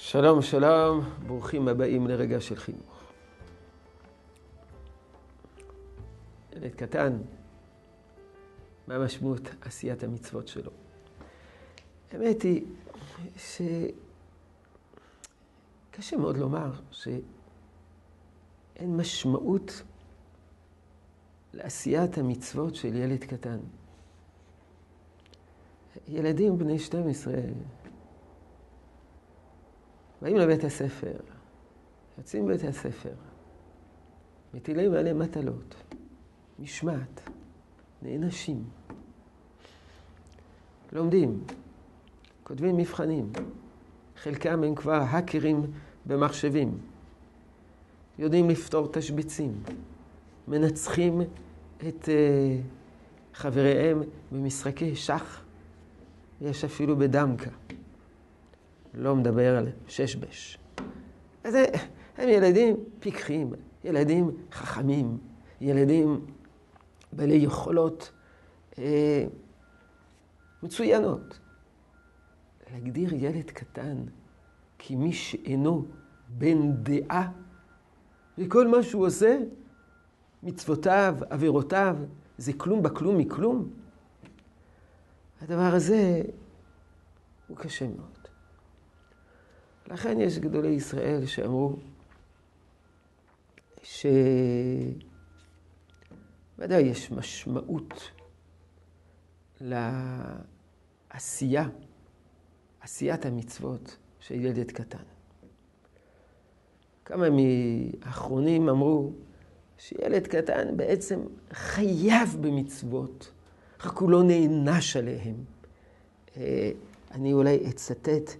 שלום, שלום, ברוכים הבאים לרגע של חינוך. ילד קטן, מה משמעות עשיית המצוות שלו? האמת היא שקשה מאוד לומר שאין משמעות לעשיית המצוות של ילד קטן. ילדים בני 12 באים לבית הספר, יוצאים מבית הספר, מטילים עליהם מטלות, משמעת, נענשים, לומדים, כותבים מבחנים, חלקם הם כבר האקרים במחשבים, יודעים לפתור תשביצים, מנצחים את uh, חבריהם במשחקי שח, יש אפילו בדמקה. לא מדבר על ששבש. אז הם ילדים פיקחים, ילדים חכמים, ילדים בעלי יכולות אה, מצוינות. להגדיר ילד קטן כמי שאינו בן דעה, וכל מה שהוא עושה, מצוותיו, עבירותיו, זה כלום בכלום מכלום, הדבר הזה הוא קשה מאוד. לכן יש גדולי ישראל שאמרו שוודאי יש משמעות לעשייה, עשיית המצוות של ילד קטן. כמה מהאחרונים אמרו שילד קטן בעצם חייב במצוות, רק הוא לא נענש עליהם. אה, אני אולי אצטט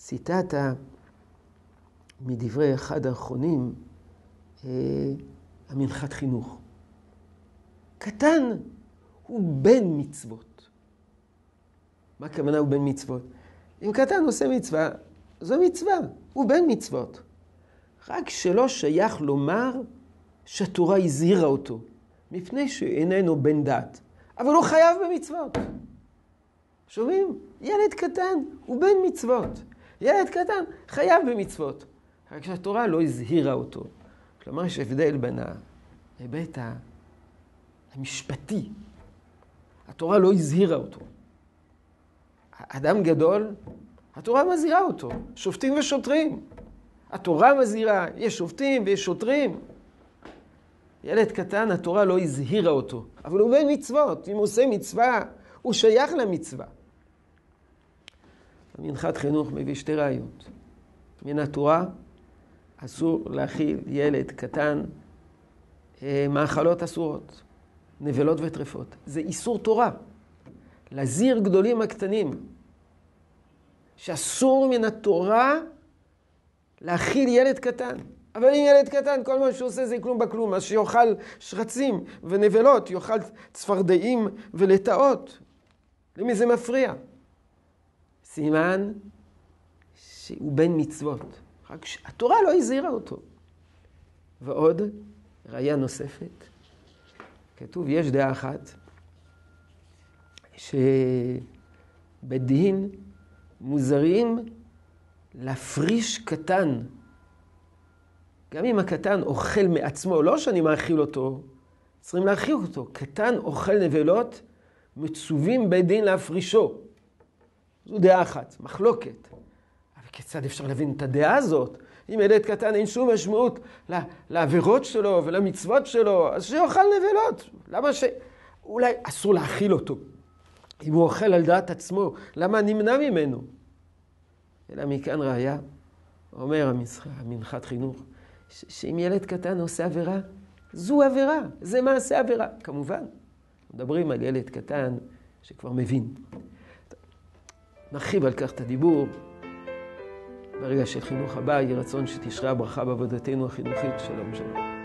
ציטטה מדברי אחד האחרונים, אה, המנחת חינוך. קטן הוא בן מצוות. מה הכוונה הוא בן מצוות? אם קטן עושה מצווה, זו מצווה, הוא בן מצוות. רק שלא שייך לומר שהתורה הזהירה אותו, מפני שאיננו בן דת, אבל הוא חייב במצוות. שומעים? ילד קטן הוא בן מצוות. ילד קטן חייב במצוות. רק שהתורה לא הזהירה אותו. כלומר, יש הבדל בין ההיבט המשפטי. התורה לא הזהירה אותו. אדם גדול, התורה מזהירה אותו. שופטים ושוטרים. התורה מזהירה, יש שופטים ויש שוטרים. ילד קטן, התורה לא הזהירה אותו. אבל הוא בן מצוות. אם הוא עושה מצווה, הוא שייך למצווה. מנחת חינוך מביא שתי ראיות. מן התורה אסור להכיל ילד קטן אה, מאכלות אסורות, נבלות וטרפות. זה איסור תורה. להזהיר גדולים הקטנים, שאסור מן התורה להכיל ילד קטן. אבל אם ילד קטן, כל מה שהוא עושה זה כלום בכלום, אז שיאכל שרצים ונבלות, יאכל צפרדעים ולטאות. למי זה מפריע? סימן שהוא בן מצוות. רק שהתורה לא הזהירה אותו. ועוד, ראיה נוספת, כתוב, יש דעה אחת, שבדין מוזרים להפריש קטן. גם אם הקטן אוכל מעצמו, לא שאני מאכיל אותו, צריכים להאכיל אותו. קטן אוכל נבלות, מצווים בית דין להפרישו. זו דעה אחת, מחלוקת. אבל כיצד אפשר להבין את הדעה הזאת? אם ילד קטן אין שום משמעות לעבירות שלו ולמצוות שלו, אז שיאכל נבלות. למה ש... אולי אסור להאכיל אותו. אם הוא אוכל על דעת עצמו, למה נמנע ממנו? אלא מכאן ראיה, אומר המנחת חינוך, שאם ילד קטן עושה עבירה, זו עבירה, זה מעשה עבירה. כמובן, מדברים על ילד קטן שכבר מבין. נרחיב על כך את הדיבור. ברגע של חינוך הבא, יהי רצון שתשרה הברכה בעבודתנו החינוכית. שלום שלום.